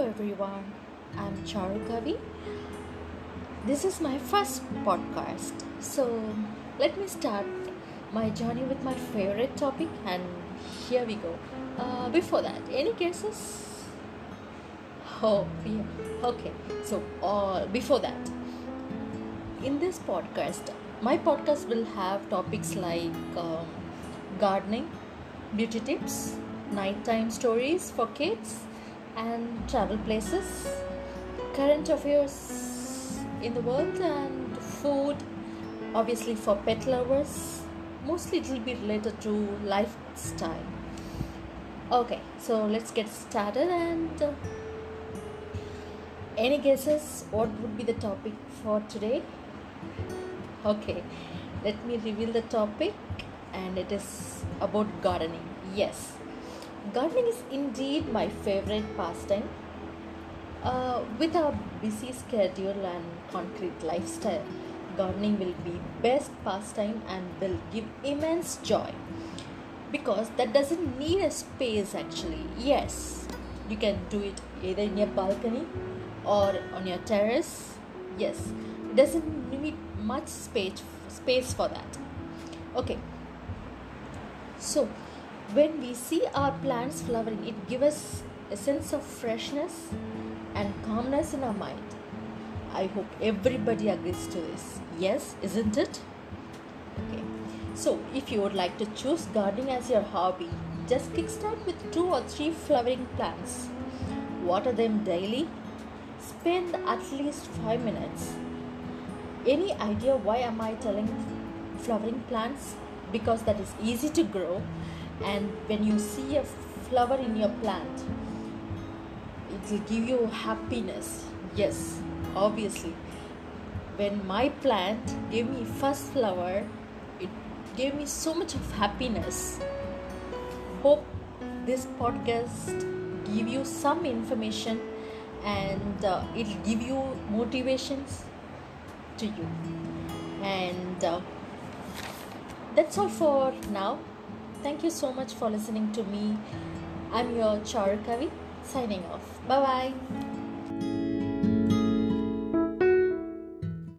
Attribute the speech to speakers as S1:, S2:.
S1: everyone. I'm Charu Kavi. This is my first podcast. So, let me start my journey with my favorite topic, and here we go. Uh, before that, any guesses? Oh, yeah. Okay. So, uh, before that, in this podcast, my podcast will have topics like um, gardening, beauty tips, nighttime stories for kids, and travel places, current affairs in the world, and food, obviously for pet lovers. Mostly it will be related to lifestyle. Okay, so let's get started. And uh, any guesses what would be the topic for today? Okay, let me reveal the topic, and it is about gardening. Yes, gardening is indeed my favorite pastime. Uh, with our busy schedule and concrete lifestyle, gardening will be best pastime and will give immense joy because that doesn't need a space actually. Yes, you can do it either in your balcony or on your terrace. Yes, it doesn't need much space space for that. Okay, so when we see our plants flowering, it gives us a sense of freshness and calmness in our mind. I hope everybody agrees to this. Yes, isn't it? Okay. So, if you would like to choose gardening as your hobby, just kickstart with two or three flowering plants. Water them daily. Spend at least 5 minutes. Any idea why am I telling flowering plants? Because that is easy to grow and when you see a flower in your plant it will give you happiness. Yes obviously. When my plant gave me first flower it gave me so much of happiness. Hope this podcast give you some information and uh, it'll give you motivations to you. And uh, that's all for now thank you so much for listening to me. I'm your Charu Kavi signing off. Bye bye